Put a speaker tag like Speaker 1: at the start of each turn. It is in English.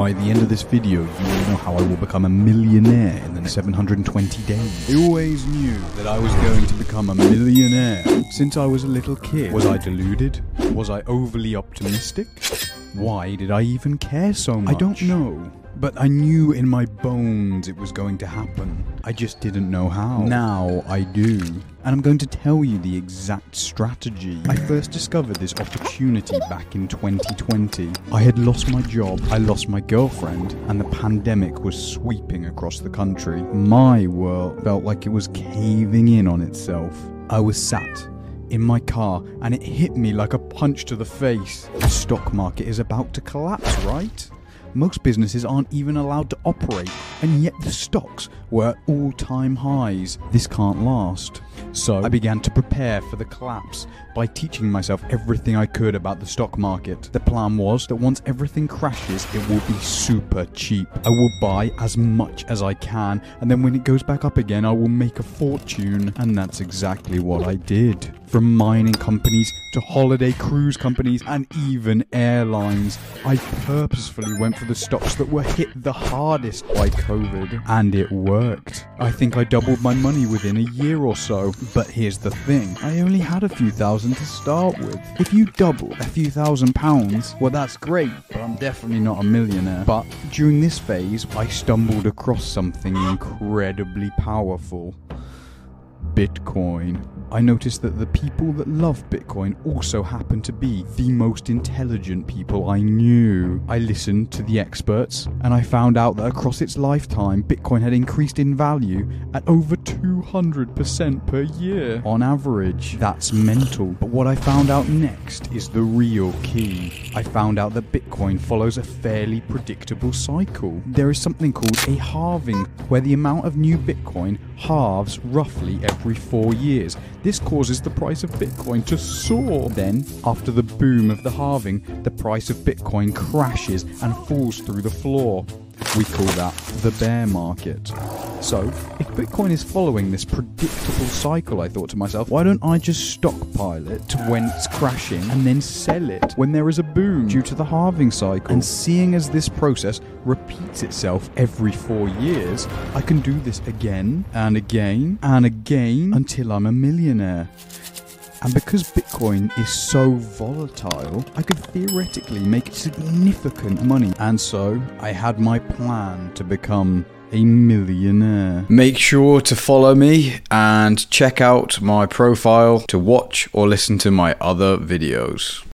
Speaker 1: By the end of this video, you will know how I will become a millionaire in the next 720 days. I always knew that I was going to become a millionaire since I was a little kid. Was I deluded? Was I overly optimistic? Why did I even care so much? I don't know. But I knew in my bones it was going to happen. I just didn't know how. Now I do. And I'm going to tell you the exact strategy. I first discovered this opportunity back in 2020. I had lost my job, I lost my girlfriend, and the pandemic was sweeping across the country. My world felt like it was caving in on itself. I was sat in my car and it hit me like a punch to the face. The stock market is about to collapse, right? Most businesses aren't even allowed to operate, and yet the stocks were at all time highs. This can't last. So I began to prepare for the collapse by teaching myself everything I could about the stock market. The plan was that once everything crashes, it will be super cheap. I will buy as much as I can, and then when it goes back up again, I will make a fortune. And that's exactly what I did. From mining companies to holiday cruise companies and even airlines, I purposefully went for the stocks that were hit the hardest by COVID. And it worked. I think I doubled my money within a year or so. But here's the thing I only had a few thousand to start with. If you double a few thousand pounds, well, that's great, but I'm definitely not a millionaire. But during this phase, I stumbled across something incredibly powerful. Bitcoin. I noticed that the people that love Bitcoin also happen to be the most intelligent people I knew. I listened to the experts and I found out that across its lifetime, Bitcoin had increased in value at over 200% per year on average. That's mental. But what I found out next is the real key. I found out that Bitcoin follows a fairly predictable cycle. There is something called a halving, where the amount of new Bitcoin halves roughly every four years. This causes the price of Bitcoin to soar. Then, after the boom of the halving, the price of Bitcoin crashes and falls through the floor. We call that the bear market. So, if Bitcoin is following this predictable cycle, I thought to myself, why don't I just stockpile it when it's crashing and then sell it when there is a boom due to the halving cycle? And seeing as this process repeats itself every four years, I can do this again and again and again until I'm a millionaire. And because Bitcoin is so volatile, I could theoretically make significant money. And so I had my plan to become a millionaire. Make sure to follow me and check out my profile to watch or listen to my other videos.